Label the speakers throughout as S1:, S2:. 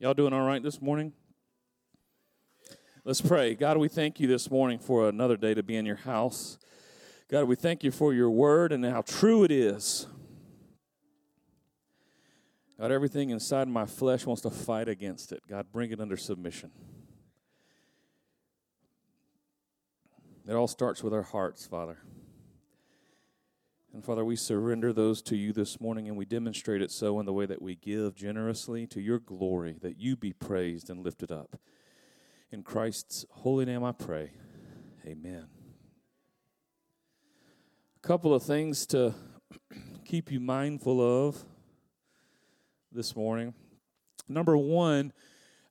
S1: Y'all doing all right this morning? Let's pray. God, we thank you this morning for another day to be in your house. God, we thank you for your word and how true it is. God, everything inside my flesh wants to fight against it. God, bring it under submission. It all starts with our hearts, Father. And Father, we surrender those to you this morning and we demonstrate it so in the way that we give generously to your glory, that you be praised and lifted up. In Christ's holy name I pray. Amen. A couple of things to keep you mindful of this morning. Number one,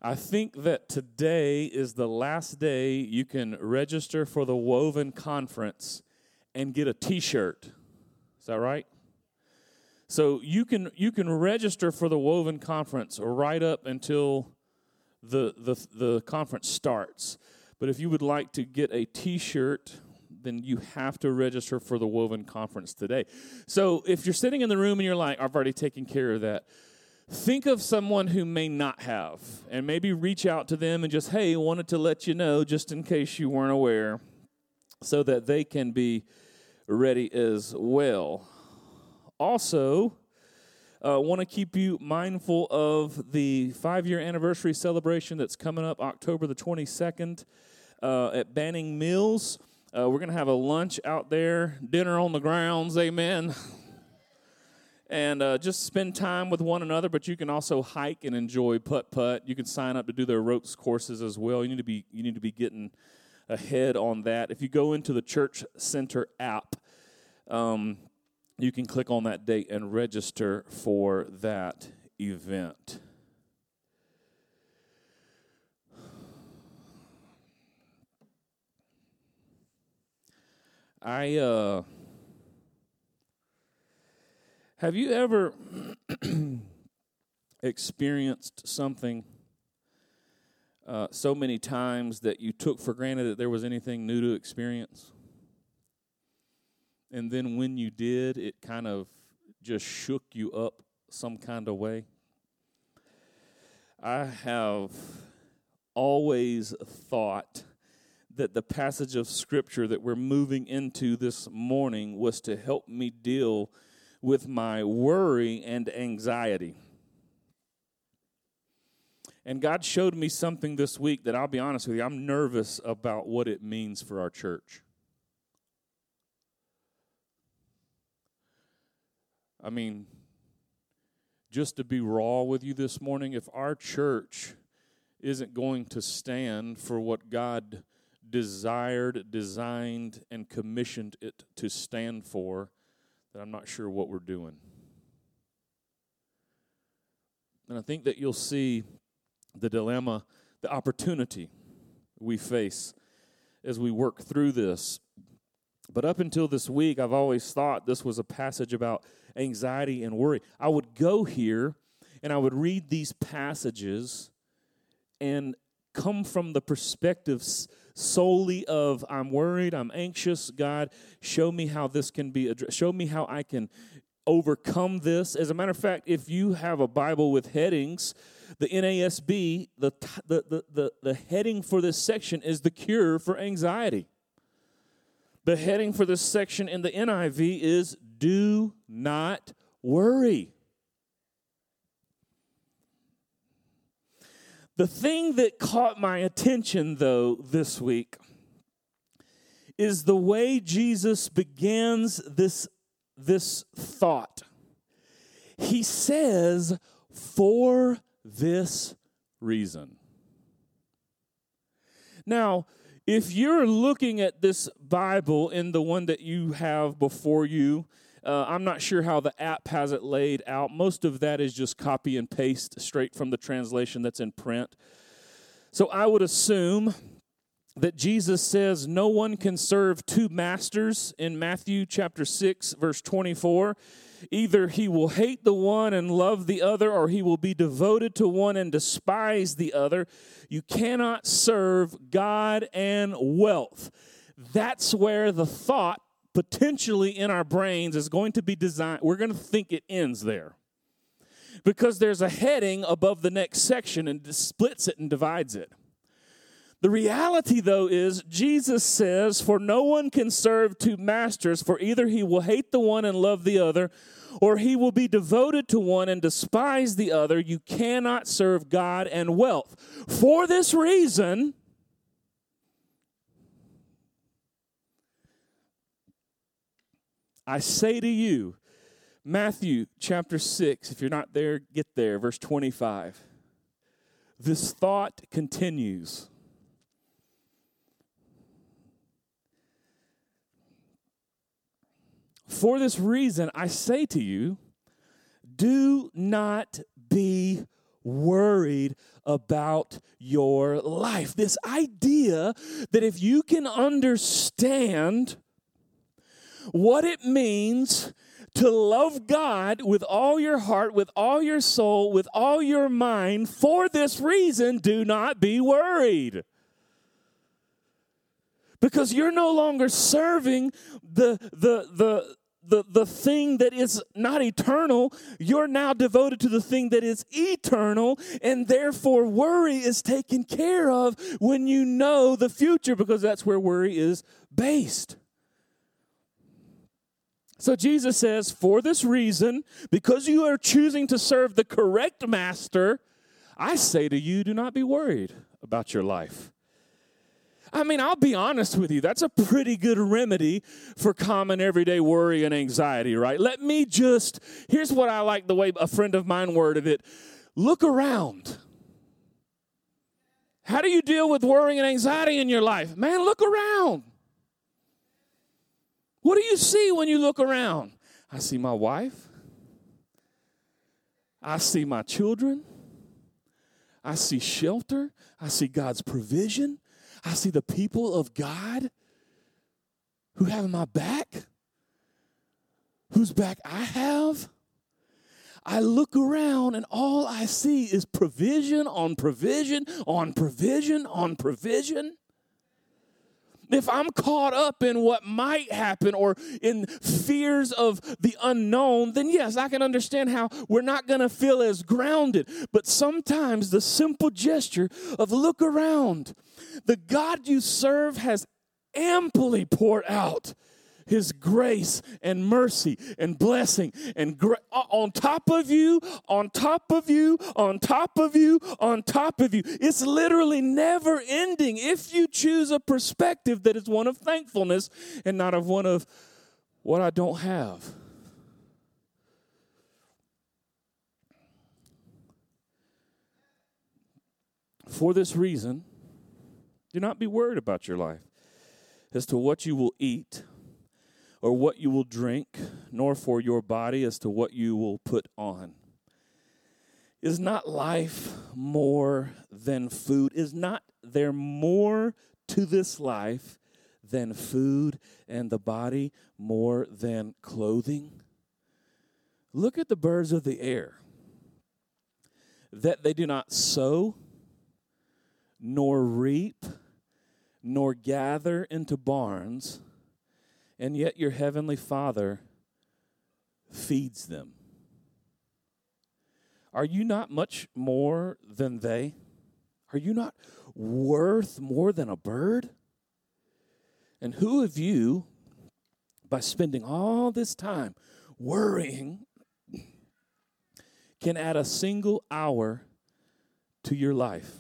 S1: I think that today is the last day you can register for the Woven Conference and get a t shirt. Is that right? So you can you can register for the Woven Conference right up until the the the conference starts. But if you would like to get a T-shirt, then you have to register for the Woven Conference today. So if you're sitting in the room and you're like, I've already taken care of that. Think of someone who may not have, and maybe reach out to them and just, hey, wanted to let you know, just in case you weren't aware, so that they can be ready as well. Also, uh, want to keep you mindful of the five year anniversary celebration that's coming up October the 22nd uh, at Banning Mills. Uh, we're going to have a lunch out there, dinner on the grounds, amen. and uh, just spend time with one another, but you can also hike and enjoy putt putt. You can sign up to do their ropes courses as well. You need to be, you need to be getting ahead on that. If you go into the Church Center app, um, you can click on that date and register for that event. I uh, have you ever experienced something uh, so many times that you took for granted that there was anything new to experience? And then when you did, it kind of just shook you up some kind of way. I have always thought that the passage of scripture that we're moving into this morning was to help me deal with my worry and anxiety. And God showed me something this week that I'll be honest with you, I'm nervous about what it means for our church. I mean, just to be raw with you this morning, if our church isn't going to stand for what God desired, designed, and commissioned it to stand for, then I'm not sure what we're doing. And I think that you'll see the dilemma, the opportunity we face as we work through this. But up until this week, I've always thought this was a passage about anxiety and worry. I would go here and I would read these passages and come from the perspective solely of I'm worried, I'm anxious. God, show me how this can be addressed. Show me how I can overcome this. As a matter of fact, if you have a Bible with headings, the NASB, the, the, the, the, the heading for this section is the cure for anxiety. The heading for this section in the NIV is Do Not Worry. The thing that caught my attention, though, this week is the way Jesus begins this, this thought. He says, For this reason. Now, if you're looking at this Bible in the one that you have before you, uh, I'm not sure how the app has it laid out. Most of that is just copy and paste straight from the translation that's in print. So I would assume that Jesus says no one can serve two masters in Matthew chapter 6 verse 24. Either he will hate the one and love the other, or he will be devoted to one and despise the other. You cannot serve God and wealth. That's where the thought potentially in our brains is going to be designed. We're going to think it ends there. because there's a heading above the next section and splits it and divides it. The reality, though, is Jesus says, For no one can serve two masters, for either he will hate the one and love the other, or he will be devoted to one and despise the other. You cannot serve God and wealth. For this reason, I say to you, Matthew chapter 6, if you're not there, get there, verse 25. This thought continues. For this reason, I say to you, do not be worried about your life. This idea that if you can understand what it means to love God with all your heart, with all your soul, with all your mind, for this reason, do not be worried because you're no longer serving the the the the, the thing that is not eternal, you're now devoted to the thing that is eternal, and therefore worry is taken care of when you know the future because that's where worry is based. So Jesus says, for this reason, because you are choosing to serve the correct master, I say to you, do not be worried about your life. I mean, I'll be honest with you, that's a pretty good remedy for common everyday worry and anxiety, right? Let me just, here's what I like the way a friend of mine worded it look around. How do you deal with worry and anxiety in your life? Man, look around. What do you see when you look around? I see my wife. I see my children. I see shelter. I see God's provision. I see the people of God who have my back, whose back I have. I look around and all I see is provision on provision on provision on provision if I'm caught up in what might happen or in fears of the unknown, then yes, I can understand how we're not going to feel as grounded. But sometimes the simple gesture of look around, the God you serve has amply poured out his grace and mercy and blessing and gra- uh, on top of you, on top of you, on top of you, on top of you. It's literally never ending if you choose a perspective that is one of thankfulness and not of one of what I don't have. For this reason, do not be worried about your life as to what you will eat or what you will drink, nor for your body as to what you will put on. Is not life more than food? Is not there more to this life than food and the body more than clothing? Look at the birds of the air, that they do not sow, nor reap, nor gather into barns and yet your heavenly Father feeds them. Are you not much more than they? Are you not worth more than a bird? And who of you, by spending all this time worrying, can add a single hour to your life?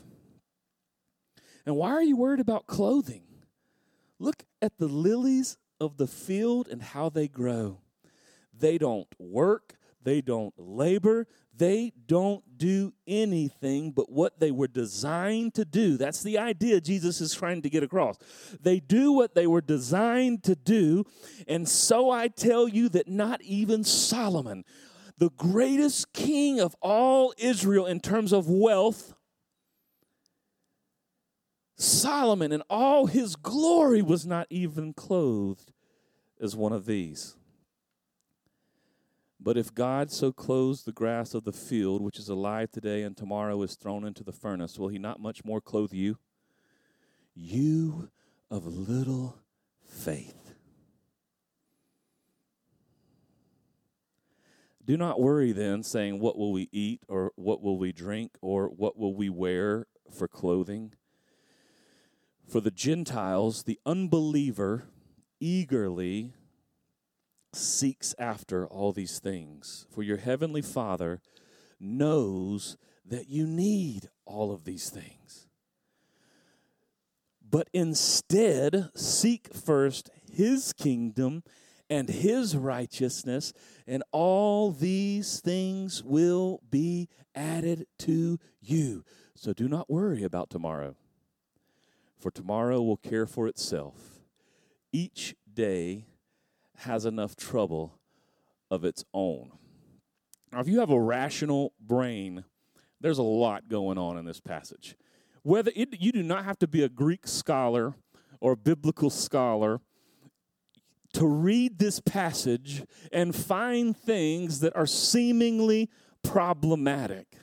S1: And why are you worried about clothing? Look at the lilies of the field and how they grow. They don't work, they don't labor, they don't do anything but what they were designed to do. That's the idea Jesus is trying to get across. They do what they were designed to do. And so I tell you that not even Solomon, the greatest king of all Israel in terms of wealth, Solomon in all his glory was not even clothed as one of these. But if God so clothes the grass of the field, which is alive today and tomorrow is thrown into the furnace, will he not much more clothe you? You of little faith. Do not worry then, saying, What will we eat, or what will we drink, or what will we wear for clothing? For the Gentiles, the unbeliever eagerly seeks after all these things. For your heavenly Father knows that you need all of these things. But instead, seek first his kingdom and his righteousness, and all these things will be added to you. So do not worry about tomorrow, for tomorrow will care for itself. Each day has enough trouble of its own. Now, if you have a rational brain, there's a lot going on in this passage. Whether it, you do not have to be a Greek scholar or a biblical scholar to read this passage and find things that are seemingly problematic.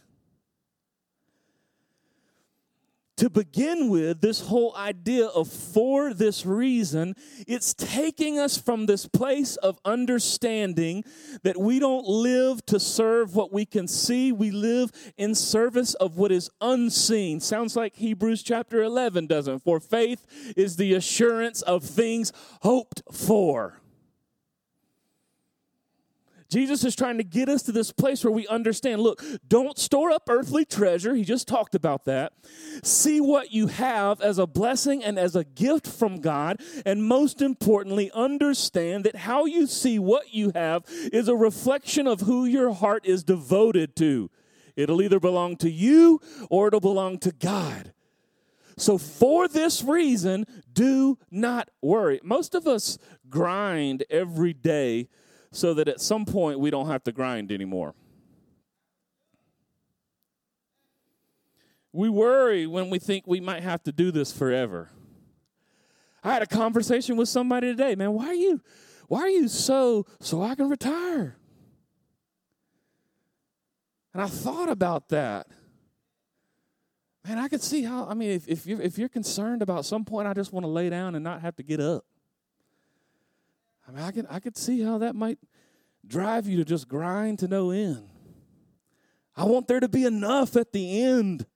S1: To begin with, this whole idea of for this reason, it's taking us from this place of understanding that we don't live to serve what we can see, we live in service of what is unseen. Sounds like Hebrews chapter 11, doesn't it? For faith is the assurance of things hoped for. Jesus is trying to get us to this place where we understand look, don't store up earthly treasure. He just talked about that. See what you have as a blessing and as a gift from God. And most importantly, understand that how you see what you have is a reflection of who your heart is devoted to. It'll either belong to you or it'll belong to God. So, for this reason, do not worry. Most of us grind every day so that at some point we don't have to grind anymore. We worry when we think we might have to do this forever. I had a conversation with somebody today, man, why are you why are you so so I can retire? And I thought about that. Man, I could see how I mean if if you're if you're concerned about some point I just want to lay down and not have to get up. I mean, I can I could see how that might drive you to just grind to no end. I want there to be enough at the end.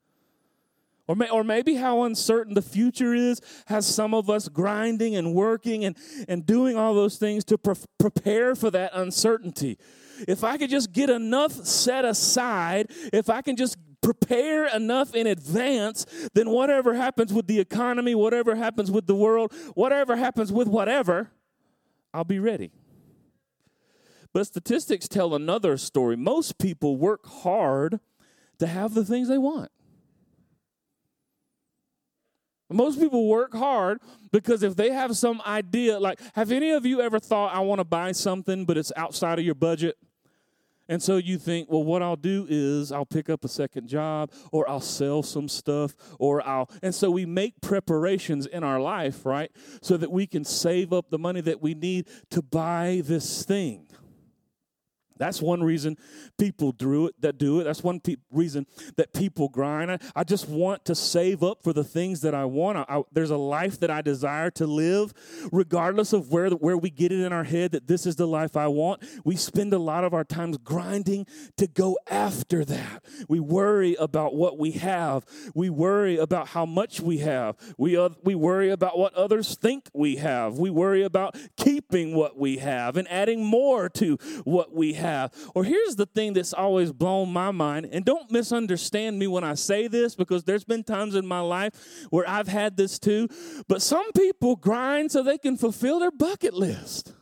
S1: Or, may, or maybe how uncertain the future is has some of us grinding and working and, and doing all those things to pre- prepare for that uncertainty. If I could just get enough set aside, if I can just prepare enough in advance, then whatever happens with the economy, whatever happens with the world, whatever happens with whatever, I'll be ready. But statistics tell another story. Most people work hard to have the things they want. Most people work hard because if they have some idea, like, have any of you ever thought, I want to buy something, but it's outside of your budget? And so you think, well, what I'll do is I'll pick up a second job or I'll sell some stuff or I'll. And so we make preparations in our life, right? So that we can save up the money that we need to buy this thing. That's one reason people do it. That do it. That's one pe- reason that people grind. I, I, just want to save up for the things that I want. I, I, there's a life that I desire to live, regardless of where where we get it in our head that this is the life I want. We spend a lot of our times grinding to go after that. We worry about what we have. We worry about how much we have. We uh, we worry about what others think we have. We worry about keeping what we have and adding more to what we have have. Or here's the thing that's always blown my mind, and don't misunderstand me when I say this because there's been times in my life where I've had this too. But some people grind so they can fulfill their bucket list.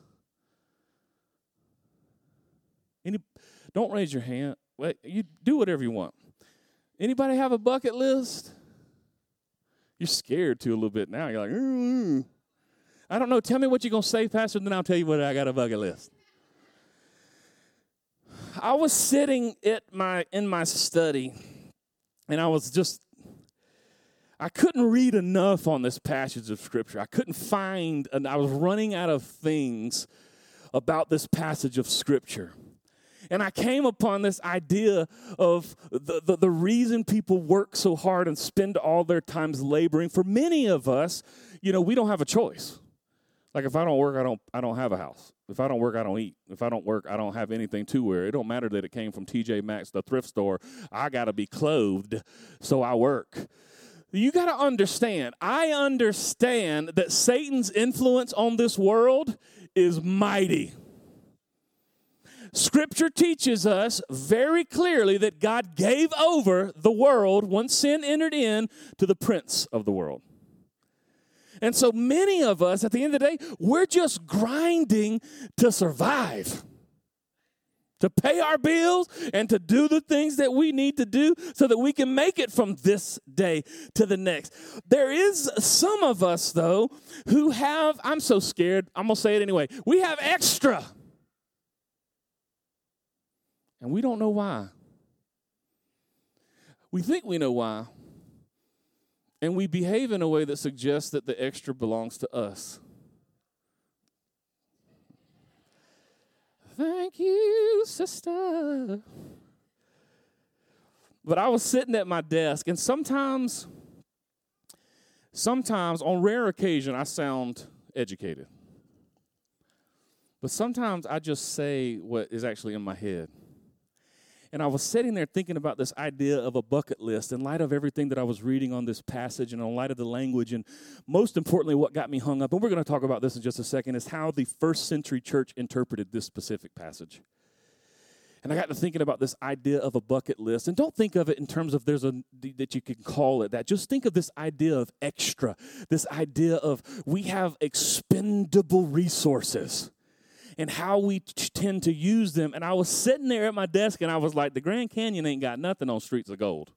S1: Any, don't raise your hand. Wait, you do whatever you want. Anybody have a bucket list? You're scared to a little bit now. You're like, mm-hmm. I don't know. Tell me what you're gonna say, Pastor, then I'll tell you what I got a bucket list. I was sitting at my in my study, and I was just I couldn't read enough on this passage of scripture. I couldn't find, and I was running out of things about this passage of scripture. And I came upon this idea of the, the, the, reason people work so hard and spend all their times laboring. For many of us, you know, we don't have a choice. Like if I don't work, I don't I don't have a house. If I don't work, I don't eat. If I don't work, I don't have anything to wear. It don't matter that it came from TJ Maxx, the thrift store. I got to be clothed, so I work. You got to understand. I understand that Satan's influence on this world is mighty. Scripture teaches us very clearly that God gave over the world once sin entered in to the prince of the world. And so many of us, at the end of the day, we're just grinding to survive, to pay our bills, and to do the things that we need to do so that we can make it from this day to the next. There is some of us, though, who have, I'm so scared, I'm going to say it anyway, we have extra. And we don't know why. We think we know why. And we behave in a way that suggests that the extra belongs to us. Thank you, sister. But I was sitting at my desk, and sometimes, sometimes, on rare occasion, I sound educated. But sometimes I just say what is actually in my head. And I was sitting there thinking about this idea of a bucket list in light of everything that I was reading on this passage and in light of the language. And most importantly, what got me hung up, and we're going to talk about this in just a second, is how the first century church interpreted this specific passage. And I got to thinking about this idea of a bucket list. And don't think of it in terms of there's a that you can call it that. Just think of this idea of extra, this idea of we have expendable resources and how we t- tend to use them. And I was sitting there at my desk and I was like, the Grand Canyon ain't got nothing on streets of gold.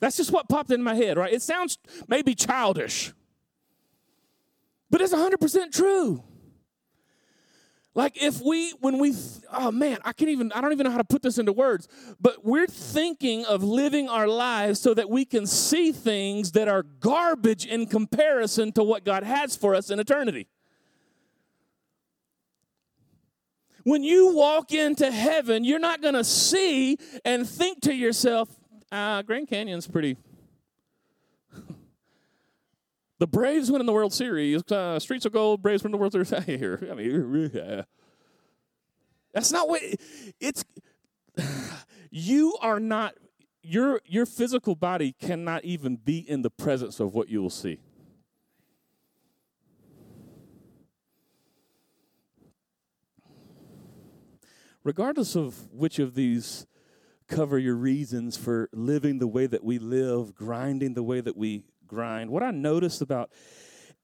S1: That's just what popped in my head, right? It sounds maybe childish, but it's 100% true. Like if we, when we, oh man, I can't even, I don't even know how to put this into words, but we're thinking of living our lives so that we can see things that are garbage in comparison to what God has for us in eternity. When you walk into heaven, you're not going to see and think to yourself, uh, Grand Canyon's pretty. the Braves win in the World Series. Uh, Streets of Gold, Braves win the World Series. Here, I mean, yeah. that's not what it's. You are not. Your your physical body cannot even be in the presence of what you will see. Regardless of which of these cover your reasons for living the way that we live, grinding the way that we grind, what I noticed about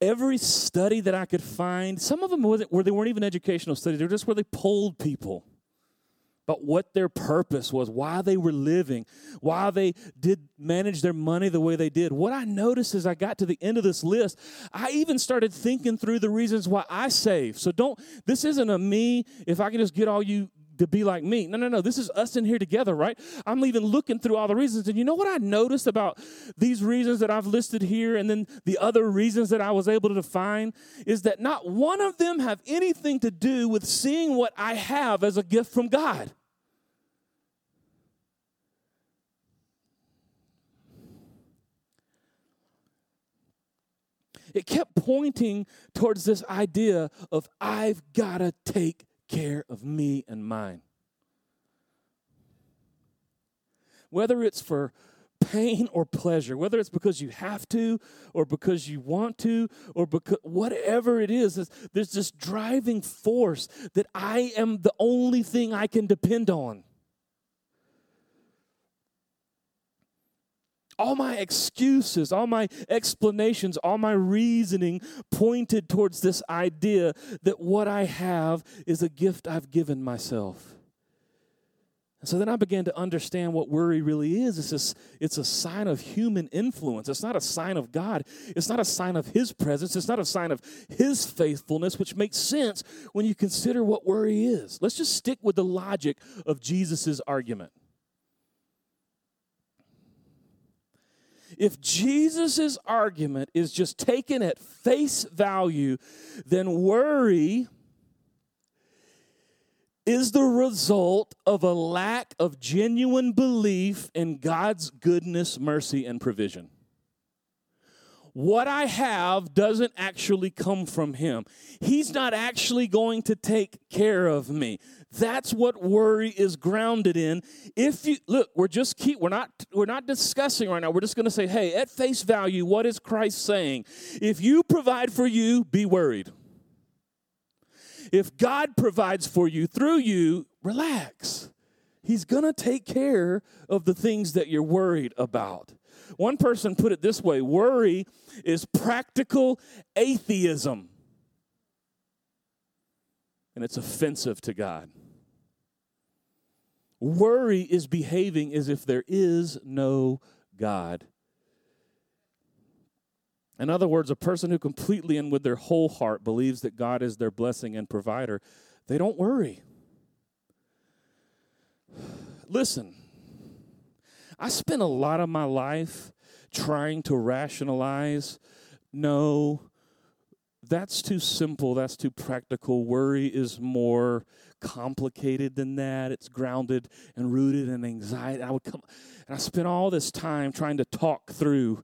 S1: every study that I could find, some of them where they weren't even educational studies, they're just where they polled people about what their purpose was, why they were living, why they did manage their money the way they did. What I noticed as I got to the end of this list, I even started thinking through the reasons why I save. So don't, this isn't a me, if I can just get all you to be like me. No, no, no. This is us in here together, right? I'm even looking through all the reasons. And you know what I noticed about these reasons that I've listed here and then the other reasons that I was able to find is that not one of them have anything to do with seeing what I have as a gift from God. It kept pointing towards this idea of I've got to take care of me and mine. Whether it's for pain or pleasure, whether it's because you have to or because you want to or because whatever it is, there's this driving force that I am the only thing I can depend on. All my excuses, all my explanations, all my reasoning pointed towards this idea that what I have is a gift I've given myself. And so then I began to understand what worry really is. It's a, it's a sign of human influence. It's not a sign of God. It's not a sign of His presence. It's not a sign of His faithfulness, which makes sense when you consider what worry is. Let's just stick with the logic of Jesus' argument. If Jesus' argument is just taken at face value, then worry is the result of a lack of genuine belief in God's goodness, mercy, and provision. what I have doesn't actually come from him. He's not actually going to take care of me. That's what worry is grounded in. If you look, we're just keep we're not we're not discussing right now. We're just going to say, "Hey, at face value, what is Christ saying? If you provide for you, be worried. If God provides for you through you, relax. He's going to take care of the things that you're worried about." One person put it this way worry is practical atheism, and it's offensive to God. Worry is behaving as if there is no God. In other words, a person who completely and with their whole heart believes that God is their blessing and provider, they don't worry. Listen, I spent a lot of my life trying to rationalize no, that's too simple, that's too practical. Worry is more complicated than that. It's grounded and rooted in anxiety. I would come and I spent all this time trying to talk through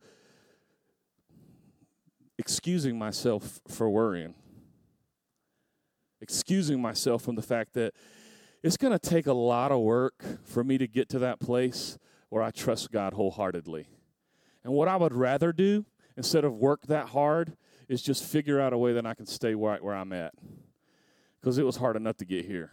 S1: excusing myself for worrying. Excusing myself from the fact that it's going to take a lot of work for me to get to that place where I trust God wholeheartedly. And what I would rather do instead of work that hard is just figure out a way that I can stay right where I'm at. Because it was hard enough to get here.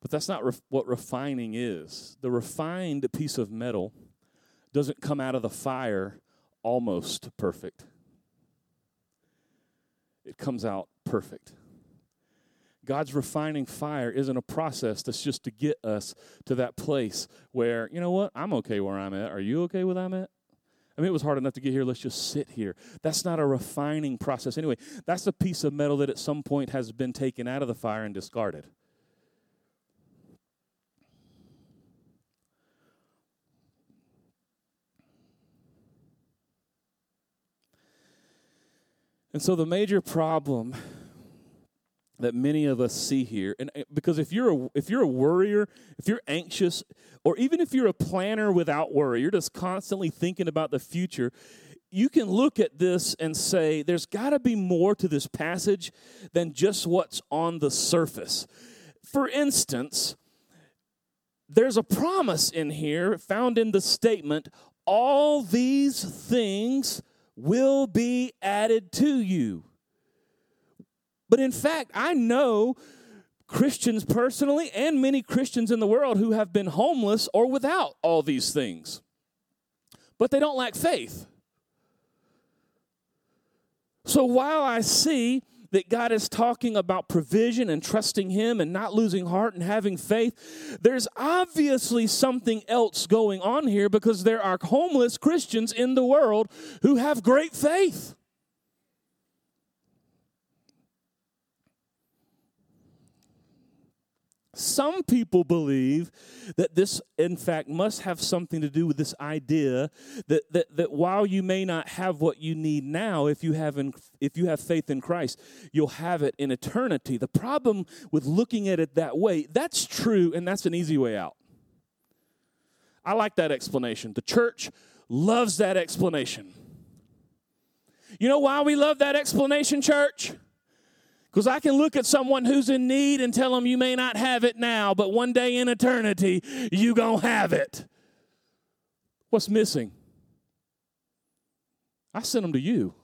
S1: But that's not ref- what refining is. The refined piece of metal doesn't come out of the fire almost perfect, it comes out perfect. God's refining fire isn't a process that's just to get us to that place where, you know what, I'm okay where I'm at. Are you okay with I'm at? I mean, it was hard enough to get here. Let's just sit here. That's not a refining process. Anyway, that's a piece of metal that at some point has been taken out of the fire and discarded. And so the major problem that many of us see here. And uh, because if you're a, if you're a worrier if you're anxious or even if you're a planner without worry you're just constantly thinking about the future you can look at this and say there's got to be more to this passage than just what's on the surface. For instance there's a promise in here found in the statement all these things will be added to you but in fact, I know Christians personally and many Christians in the world who have been homeless or without all these things. But they don't lack faith. So while I see that God is talking about provision and trusting Him and not losing heart and having faith, there's obviously something else going on here because there are homeless Christians in the world who have great faith. Some people believe that this, in fact, must have something to do with this idea that, that, that while you may not have what you need now, if you, have in, if you have faith in Christ, you'll have it in eternity. The problem with looking at it that way, that's true, and that's an easy way out. I like that explanation. The church loves that explanation. You know why we love that explanation, church? Because I can look at someone who's in need and tell them you may not have it now, but one day in eternity, you going to have it. What's missing? I sent them to you,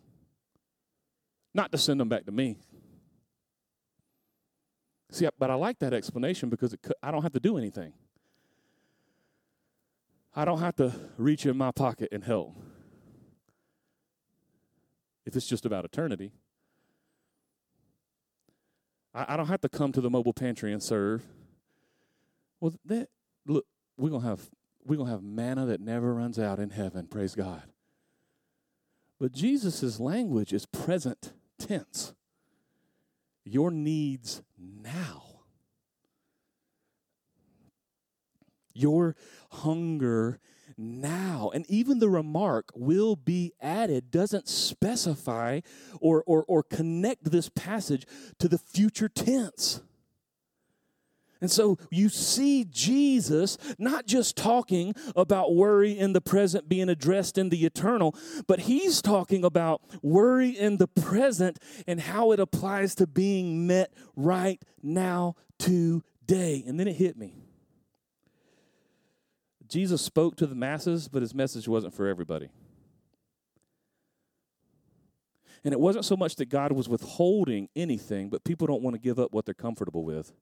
S1: not to send them back to me. See, but I like that explanation because it, I don't have to do anything. I don't have to reach in my pocket and help. If it's just about eternity. I, I don't have to come to the mobile pantry and serve. Well, that look, we're gonna have we're gonna have manna that never runs out in heaven. Praise God. But Jesus' language is present tense. Your needs now. Your hunger now. And even the remark will be added doesn't specify or, or, or connect this passage to the future tense. And so you see Jesus not just talking about worry in the present being addressed in the eternal, but he's talking about worry in the present and how it applies to being met right now today. And then it hit me. Jesus spoke to the masses, but his message wasn't for everybody. And it wasn't so much that God was withholding anything, but people don't want to give up what they're comfortable with.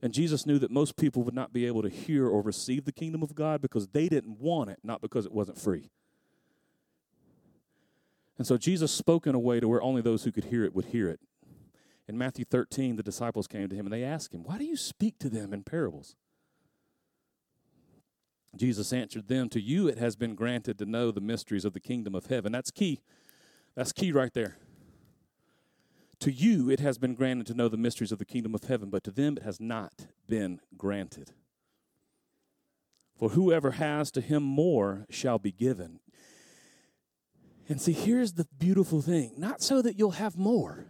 S1: And Jesus knew that most people would not be able to hear or receive the kingdom of God because they didn't want it, not because it wasn't free. And so Jesus spoke in a way to where only those who could hear it would hear it. In Matthew 13, the disciples came to him and they asked him, Why do you speak to them in parables? Jesus answered them, To you it has been granted to know the mysteries of the kingdom of heaven. That's key. That's key right there. To you it has been granted to know the mysteries of the kingdom of heaven, but to them it has not been granted. For whoever has to him more shall be given. And see, here's the beautiful thing not so that you'll have more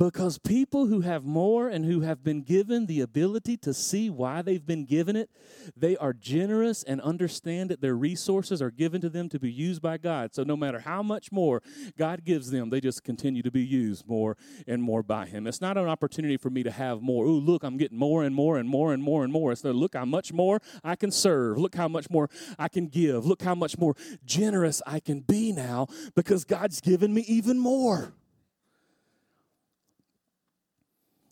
S1: because people who have more and who have been given the ability to see why they've been given it, they are generous and understand that their resources are given to them to be used by God. So no matter how much more God gives them, they just continue to be used more and more by Him. It's not an opportunity for me to have more. Ooh, look, I'm getting more and more and more and more and more. It's no, look how much more I can serve. Look how much more I can give. Look how much more generous I can be now because God's given me even more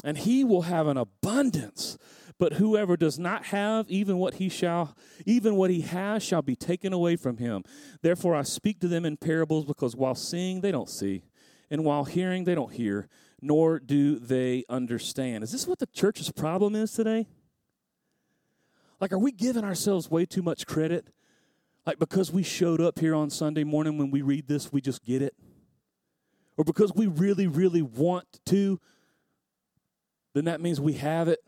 S1: and he will have an abundance. But whoever does not have even what he shall even what he has shall be taken away from him. Therefore I speak to them in parables because while seeing they don't see, and while hearing they don't hear, nor do they understand. Is this what the church's problem is today? Like are we giving ourselves way too much credit? Like because we showed up here on Sunday morning when we read this, we just get it? Or because we really really want to then that means we have it.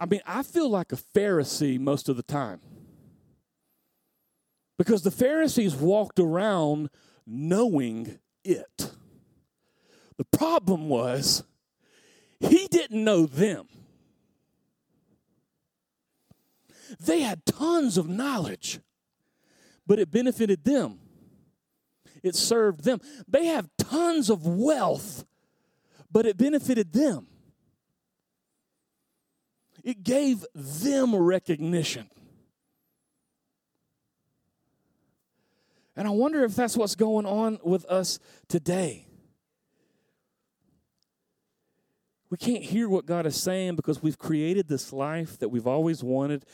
S1: I mean, I feel like a Pharisee most of the time. Because the Pharisees walked around knowing it. The problem was, he didn't know them. They had tons of knowledge, but it benefited them. It served them. They have tons of wealth, but it benefited them. It gave them recognition. And I wonder if that's what's going on with us today. We can't hear what God is saying because we've created this life that we've always wanted,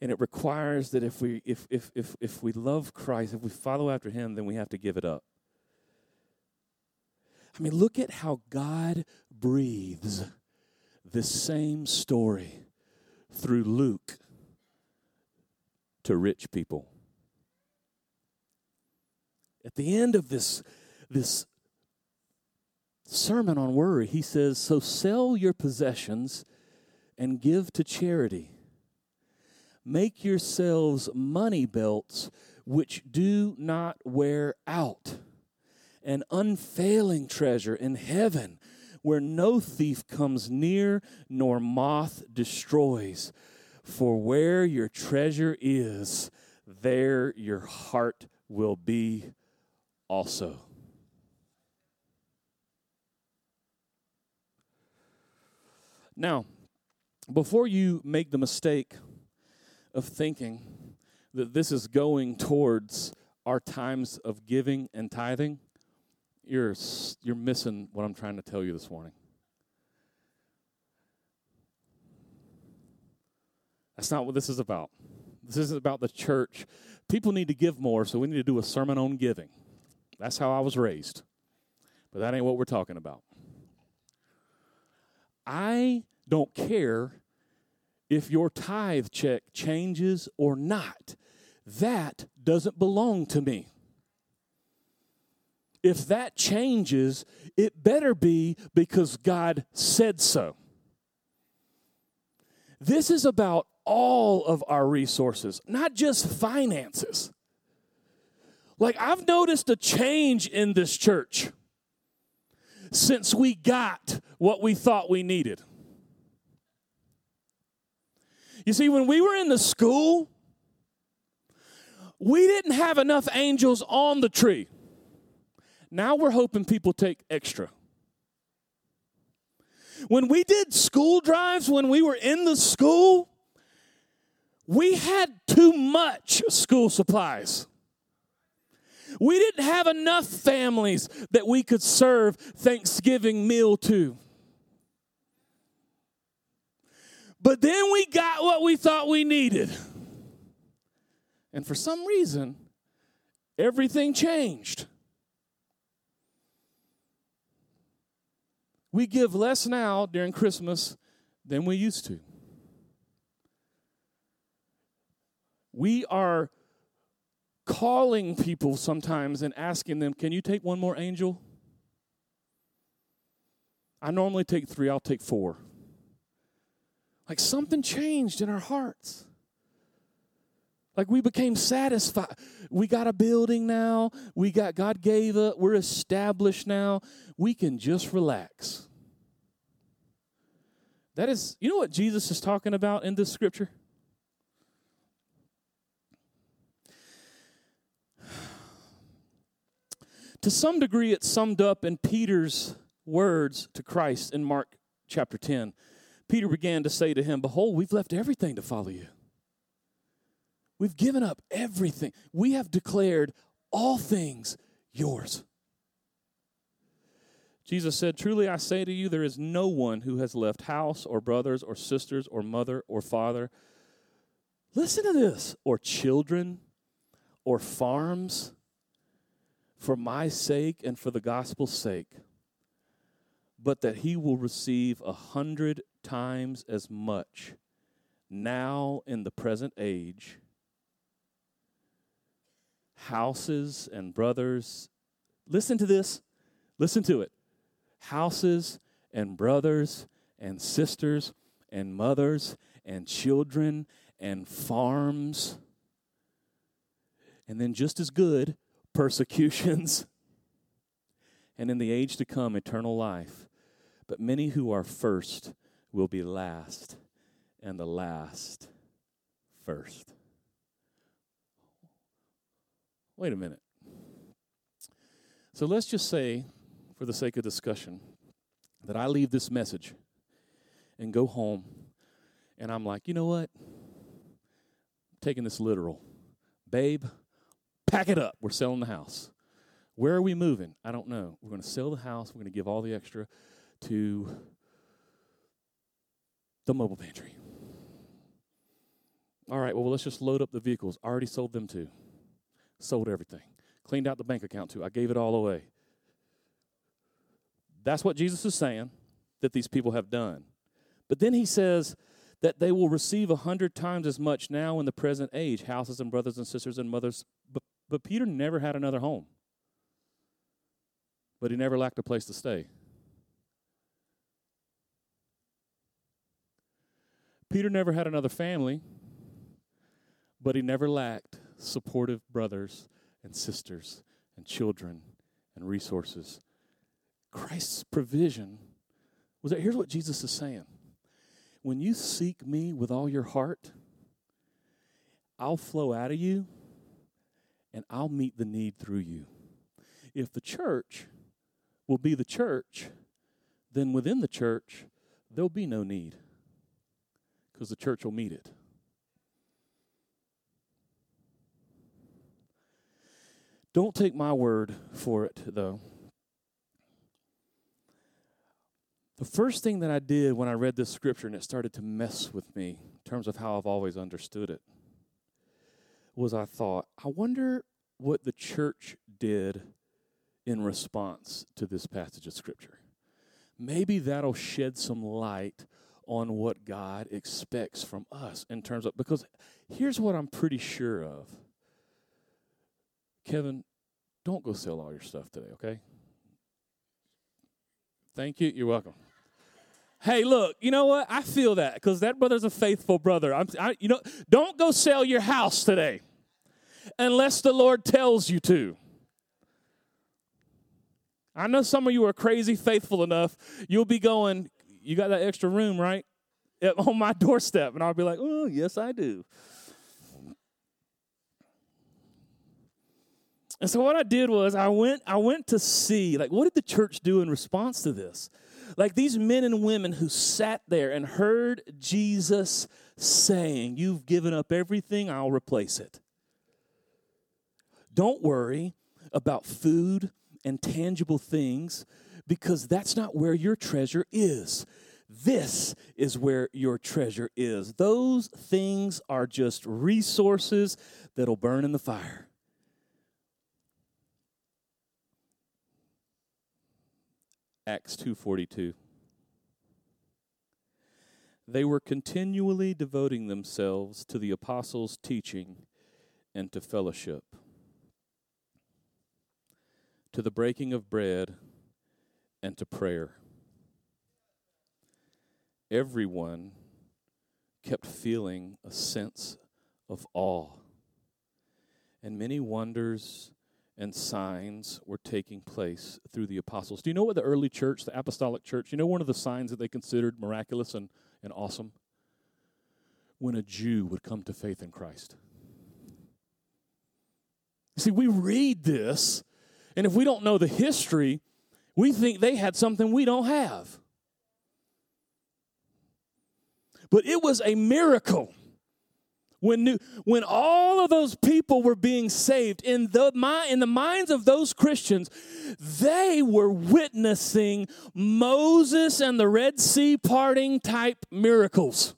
S1: and it requires that if we if if if if we love Christ, if we follow after him, then we have to give it up. I mean, look at how God breathes the same story through Luke to rich people. At the end of this, this sermon on worry, he says, So sell your possessions and give to charity. Make yourselves money belts which do not wear out an unfailing treasure in heaven where no thief comes near nor moth destroys. For where your treasure is, there your heart will be also. Now, before you make the mistake of thinking that this is going towards our times of giving and tithing, you're, you're missing what I'm trying to tell you this morning. That's not what this is about. This isn't about the church. People need to give more, so we need to do a sermon on giving. That's how I was raised. But that ain't what we're talking about. I don't care if your tithe check changes or not. That doesn't belong to me if that changes, it better be because God said so. This is about all of our resources, not just finances. Like, I've noticed a change in this church. since we got what we thought we needed. You see, when we were in the school, we didn't have enough angels on the tree. Now we're hoping people take extra. When we did school drives, when we were in the school, we had too much school supplies. We didn't have enough families that we could serve Thanksgiving meal to. But then we got what we thought we needed. And for some reason, everything changed. We give less now during Christmas than we used to. We are calling people sometimes and asking them, Can you take one more angel? I normally take three, I'll take four. Like something changed in our hearts. Like we became satisfied. We got a building now. We got, God gave it. We're established now. We can just relax. That is, you know what Jesus is talking about in this scripture? To some degree, it's summed up in Peter's words to Christ in Mark chapter 10. Peter began to say to him, Behold, we've left everything to follow you. We've given up everything. We have declared all things yours. Jesus said, Truly I say to you, there is no one who has left house or brothers or sisters or mother or father. Listen to this, or children or farms for my sake and for the gospel's sake, but that he will receive a hundred times as much now in the present age houses and brothers. Listen to this. Listen to it. Houses and brothers and sisters and mothers and children and farms. And then, just as good, persecutions. And in the age to come, eternal life. But many who are first will be last, and the last first. Wait a minute. So let's just say, for the sake of discussion, that I leave this message and go home, and I'm like, you know what? I'm taking this literal. Babe, pack it up. We're selling the house. Where are we moving? I don't know. We're going to sell the house. We're going to give all the extra to the mobile pantry. All right, well, let's just load up the vehicles. I already sold them too. Sold everything. Cleaned out the bank account too. I gave it all away. That's what Jesus is saying that these people have done. But then he says that they will receive a hundred times as much now in the present age houses and brothers and sisters and mothers. But, but Peter never had another home, but he never lacked a place to stay. Peter never had another family, but he never lacked supportive brothers and sisters and children and resources. Christ's provision was that here's what Jesus is saying when you seek me with all your heart, I'll flow out of you and I'll meet the need through you. If the church will be the church, then within the church, there'll be no need because the church will meet it. Don't take my word for it, though. The first thing that I did when I read this scripture and it started to mess with me in terms of how I've always understood it was I thought, I wonder what the church did in response to this passage of scripture. Maybe that'll shed some light on what God expects from us in terms of, because here's what I'm pretty sure of. Kevin, don't go sell all your stuff today, okay? Thank you. You're welcome. Hey, look, you know what? I feel that because that brother's a faithful brother. I'm, I, you know, don't go sell your house today unless the Lord tells you to. I know some of you are crazy faithful enough. You'll be going, You got that extra room, right? On my doorstep. And I'll be like, Oh, yes, I do. And so what I did was I went I went to see like what did the church do in response to this? Like these men and women who sat there and heard Jesus saying, "You've given up everything, I'll replace it." Don't worry about food and tangible things because that's not where your treasure is. This is where your treasure is. Those things are just resources that'll burn in the fire. Acts 2:42 They were continually devoting themselves to the apostles' teaching and to fellowship to the breaking of bread and to prayer. Everyone kept feeling a sense of awe and many wonders and signs were taking place through the apostles. Do you know what the early church, the apostolic church, you know one of the signs that they considered miraculous and, and awesome? When a Jew would come to faith in Christ. See, we read this, and if we don't know the history, we think they had something we don't have. But it was a miracle when, new, when all of those people were being saved, in the, in the minds of those Christians, they were witnessing Moses and the Red Sea parting type miracles.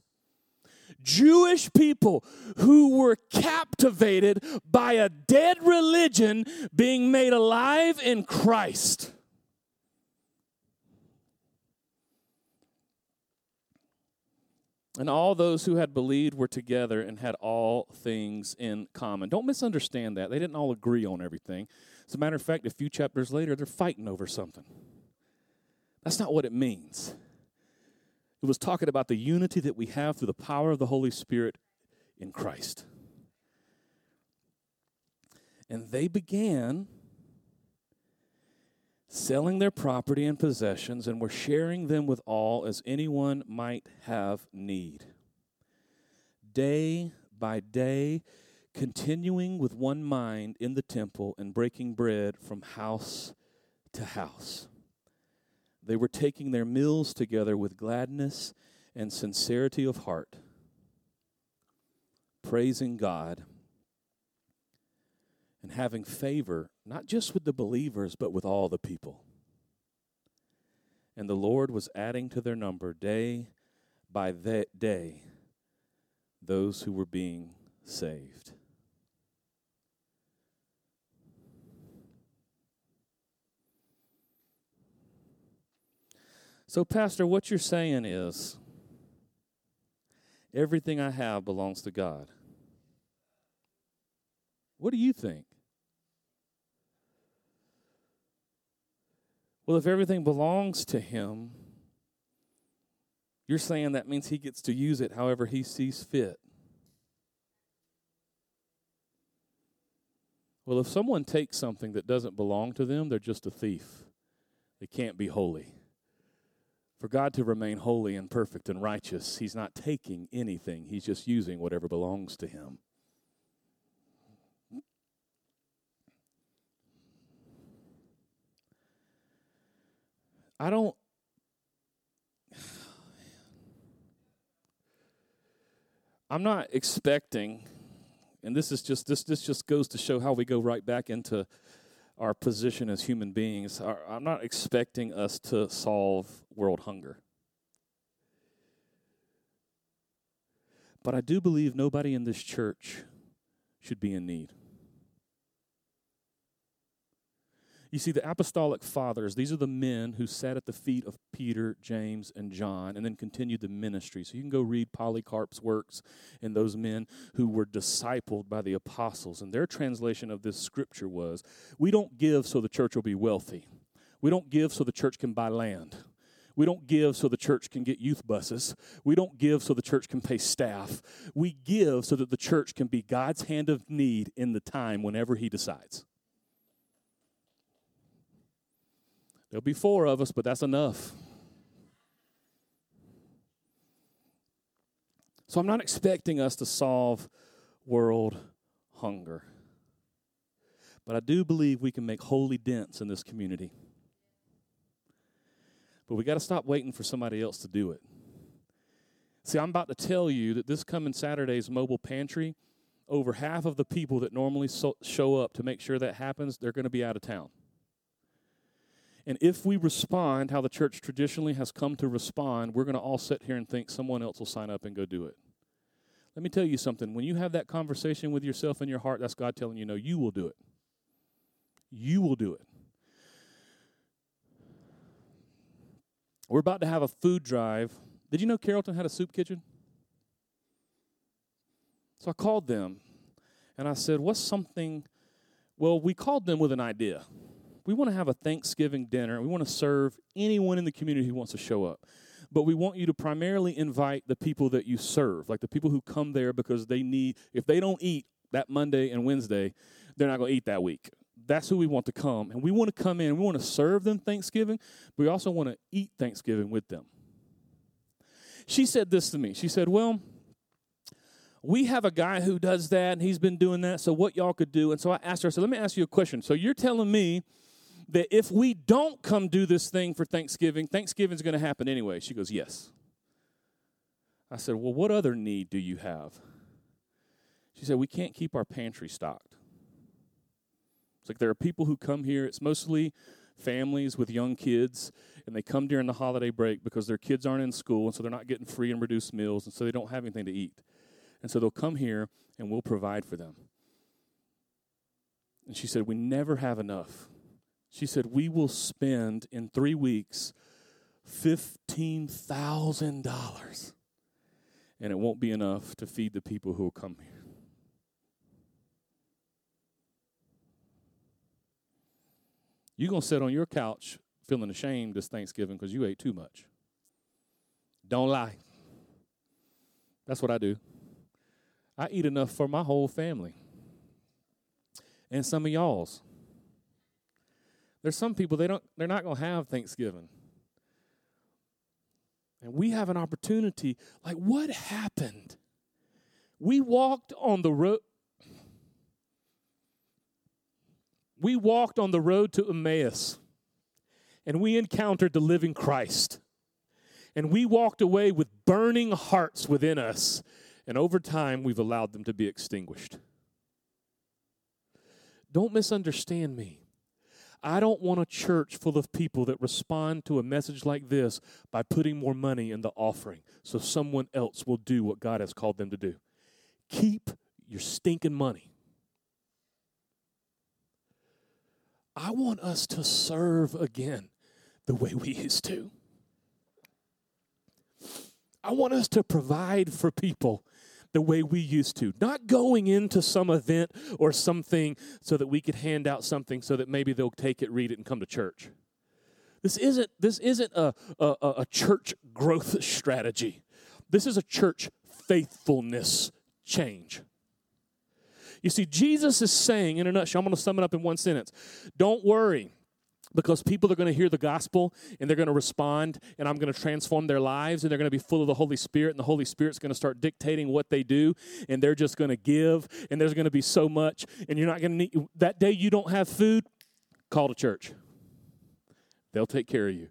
S1: Jewish people who were captivated by a dead religion being made alive in Christ. And all those who had believed were together and had all things in common. Don't misunderstand that. They didn't all agree on everything. As a matter of fact, a few chapters later, they're fighting over something. That's not what it means. It was talking about the unity that we have through the power of the Holy Spirit in Christ. And they began selling their property and possessions, and were sharing them with all as anyone might have need. Day by day, continuing with one mind in the temple and breaking bread from house to house. They were taking their meals together with gladness and sincerity of heart, praising God and having favor, not just with the believers, but with all the people. And the Lord was adding to their number day by day those who were being saved. So, Pastor, what you're saying is everything I have belongs to God. What do you think? Well, if everything belongs to Him, you're saying that means He gets to use it however He sees fit. Well, if someone takes something that doesn't belong to them, they're just a thief. They can't be holy. For God to remain holy and perfect and righteous, He's not taking anything, He's just using whatever belongs to Him. I don't. I'm not expecting, and this is just this this just goes to show how we go right back into our position as human beings. I'm not expecting us to solve world hunger. But I do believe nobody in this church should be in need. You see, the apostolic fathers, these are the men who sat at the feet of Peter, James, and John, and then continued the ministry. So you can go read Polycarp's works and those men who were discipled by the apostles. And their translation of this scripture was We don't give so the church will be wealthy, we don't give so the church can buy land. We don't give so the church can get youth buses. We don't give so the church can pay staff. We give so that the church can be God's hand of need in the time whenever He decides. There'll be four of us, but that's enough. So I'm not expecting us to solve world hunger. But I do believe we can make holy dents in this community. But we got to stop waiting for somebody else to do it. See, I'm about to tell you that this coming Saturday's mobile pantry, over half of the people that normally so show up to make sure that happens, they're going to be out of town. And if we respond how the church traditionally has come to respond, we're going to all sit here and think someone else will sign up and go do it. Let me tell you something. When you have that conversation with yourself in your heart, that's God telling you, no, you will do it. You will do it. We're about to have a food drive. Did you know Carrollton had a soup kitchen? So I called them and I said, What's something? Well, we called them with an idea. We want to have a Thanksgiving dinner. We want to serve anyone in the community who wants to show up. But we want you to primarily invite the people that you serve, like the people who come there because they need, if they don't eat that Monday and Wednesday, they're not going to eat that week. That's who we want to come. And we want to come in, we want to serve them Thanksgiving, but we also want to eat Thanksgiving with them. She said this to me. She said, Well, we have a guy who does that and he's been doing that. So, what y'all could do? And so I asked her, I said, Let me ask you a question. So, you're telling me that if we don't come do this thing for Thanksgiving, Thanksgiving's going to happen anyway? She goes, Yes. I said, Well, what other need do you have? She said, We can't keep our pantry stocked. It's like there are people who come here, it's mostly families with young kids, and they come during the holiday break because their kids aren't in school, and so they're not getting free and reduced meals, and so they don't have anything to eat. And so they'll come here and we'll provide for them. And she said, We never have enough. She said, We will spend in three weeks $15,000. And it won't be enough to feed the people who will come here. You're going to sit on your couch feeling ashamed this Thanksgiving because you ate too much. Don't lie. That's what I do. I eat enough for my whole family and some of y'all's. There's some people they don't they're not going to have Thanksgiving. And we have an opportunity like what happened? We walked on the road We walked on the road to Emmaus and we encountered the living Christ. And we walked away with burning hearts within us and over time, we've allowed them to be extinguished. Don't misunderstand me. I don't want a church full of people that respond to a message like this by putting more money in the offering so someone else will do what God has called them to do. Keep your stinking money. I want us to serve again the way we used to. I want us to provide for people the way we used to. Not going into some event or something so that we could hand out something so that maybe they'll take it, read it, and come to church. This isn't, this isn't a, a, a church growth strategy. This is a church faithfulness change. You see, Jesus is saying, in a nutshell, I'm going to sum it up in one sentence. Don't worry because people are going to hear the gospel and they're going to respond and i'm going to transform their lives and they're going to be full of the holy spirit and the holy spirit's going to start dictating what they do and they're just going to give and there's going to be so much and you're not going to need that day you don't have food call to church. They'll take care of you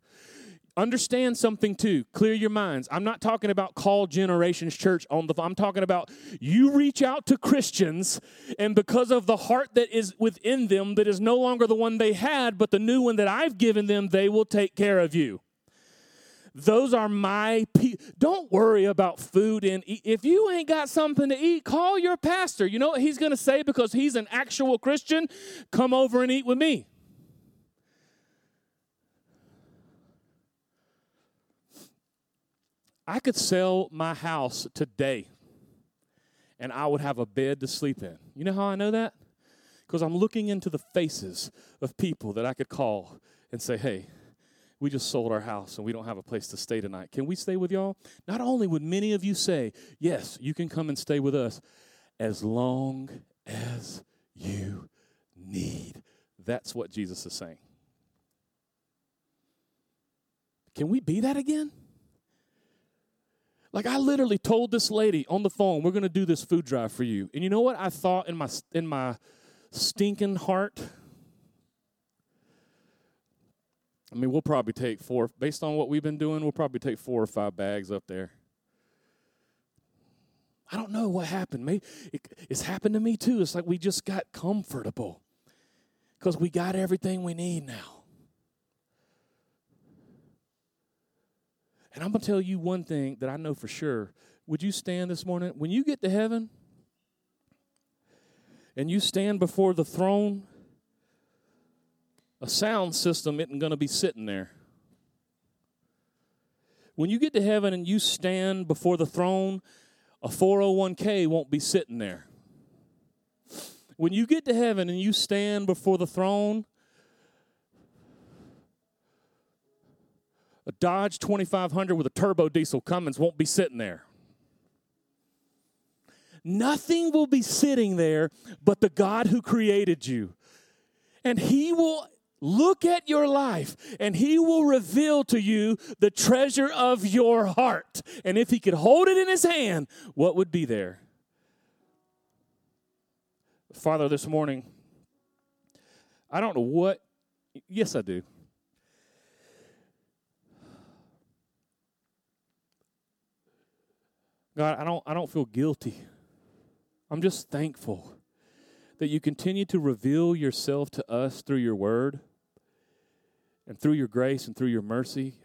S1: understand something too. Clear your minds. I'm not talking about call generations church on the i'm talking about you reach out to christians and because of the heart that is within them that is no longer the one they had but the new one that i've given them they will take care of you. Those are my pe- don't worry about food and eat. if you ain't got something to eat call your pastor. You know what he's going to say? Because he's an actual christian? Come over and eat with me I could sell my house today and I would have a bed to sleep in. You know how I know that? Because I'm looking into the faces of people that I could call and say, hey, we just sold our house and we don't have a place to stay tonight. Can we stay with y'all? Not only would many of you say, yes, you can come and stay with us as long as you need. That's what Jesus is saying. Can we be that again? Like I literally told this lady on the phone, we're going to do this food drive for you. And you know what I thought in my in my stinking heart? I mean, we'll probably take four based on what we've been doing, we'll probably take four or five bags up there. I don't know what happened. Maybe it, it's happened to me too. It's like we just got comfortable because we got everything we need now. And I'm going to tell you one thing that I know for sure. Would you stand this morning? When you get to heaven and you stand before the throne, a sound system isn't going to be sitting there. When you get to heaven and you stand before the throne, a 401k won't be sitting there. When you get to heaven and you stand before the throne, a Dodge 2500 with a turbo diesel Cummins won't be sitting there. Nothing will be sitting there but the God who created you. And He will look at your life and He will reveal to you the treasure of your heart. And if He could hold it in His hand, what would be there? Father, this morning, I don't know what, yes, I do. God, I don't, I don't feel guilty. I'm just thankful that you continue to reveal yourself to us through your word and through your grace and through your mercy.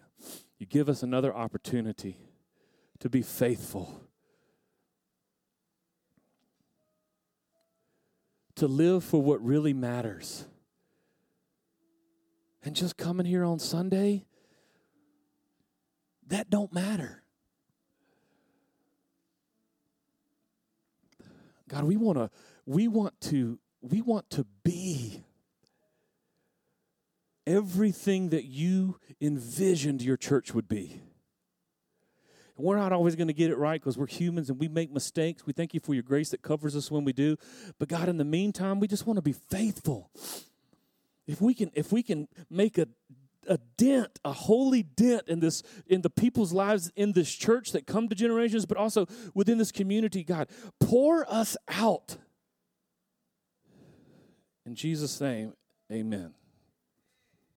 S1: You give us another opportunity to be faithful, to live for what really matters. And just coming here on Sunday, that don't matter. God, we want to we want to we want to be everything that you envisioned your church would be. We're not always going to get it right because we're humans and we make mistakes. We thank you for your grace that covers us when we do. But God, in the meantime, we just want to be faithful. If we can, if we can make a a dent, a holy dent in this in the people's lives in this church that come to generations, but also within this community, God, pour us out. In Jesus' name, amen.